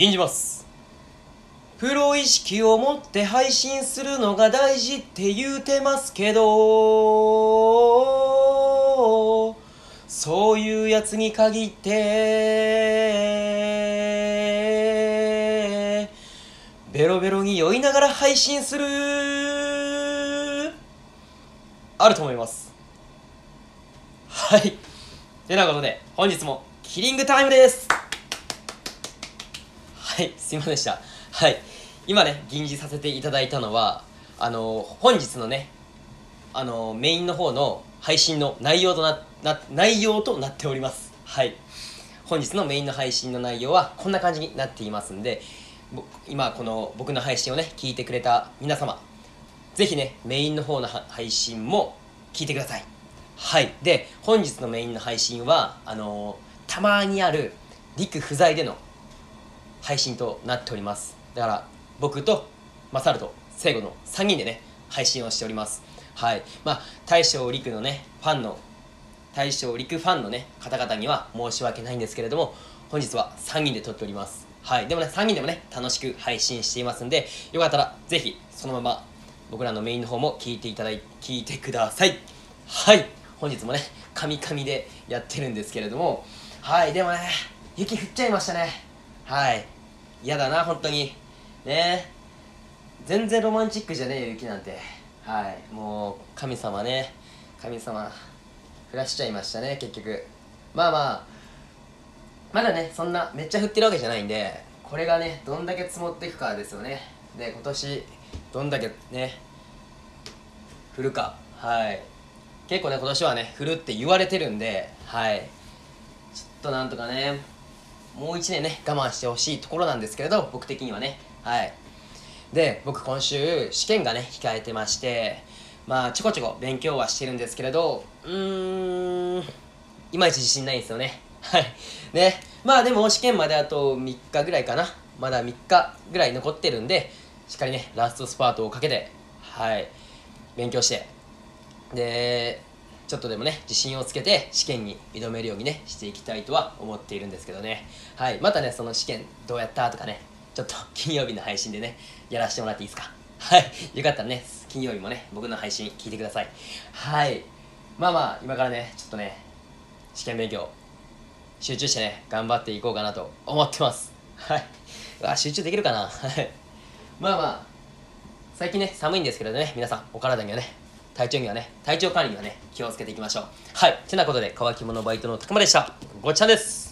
銀じます。プロ意識を持って配信するのが大事って言うてますけどそういうやつに限ってベロベロに酔いながら配信するあると思います。はい。てなことで本日もキリングタイムです。はいすいませんでした。はい今ね吟じさせていただいたのはあの本日のねあのメインの方の配信の内容となな内容となっております。はい本日のメインの配信の内容はこんな感じになっていますんで今この僕の配信をね聞いてくれた皆様ぜひねメインの方の配信も聞いてください。はいで本日のメインの配信はあのたまにある陸不在での配信となっております。だから僕とマサルと聖子の3人でね配信をしております。はい。まあ大将陸のねファンの大将陸ファンのね方々には申し訳ないんですけれども本日は3人で撮っております。はい。でもね3人でもね楽しく配信していますんでよかったらぜひそのまま僕らのメインの方も聞いていただい聞いてください。はい。本日もねカミカミでやってるんですけれどもはい。でもね雪降っちゃいましたね。はい。嫌だな本当に。ね。全然ロマンチックじゃねえよ雪なんて。はい。もう神様ね。神様降らしちゃいましたね結局。まあまあまだねそんなめっちゃ降ってるわけじゃないんでこれがねどんだけ積もっていくかですよね。で今年どんだけね降るか。はい。結構ね今年はね降るって言われてるんではい。ちょっとなんとかねもう1年ね我慢してほしいところなんですけれど僕的にはね。はい。で僕今週試験がね控えてましてまあちょこちょこ勉強はしてるんですけれどうーんいまいち自信ないんですよね。はい。ね。まあでも試験まであと3日ぐらいかな。まだ3日ぐらい残ってるんでしっかりねラストスパートをかけてはい。勉強して。でちょっとでもね自信をつけて試験に挑めるようにねしていきたいとは思っているんですけどね。はいまたねその試験どうやったとかねちょっと金曜日の配信でねやらせてもらっていいですか？はいよかったらね金曜日もね僕の配信聞いてください。はいまあまあ今からねちょっとね試験勉強集中してね頑張っていこうかなと思ってます。はいうわ集中できるかな？はい。まあまあ最近ね寒いんですけどね皆さんお体にはね。体調にはね体調管理にはね気をつけていきましょう。はい。てなことで乾き物バイトのたくまでした。ごっちゃんです。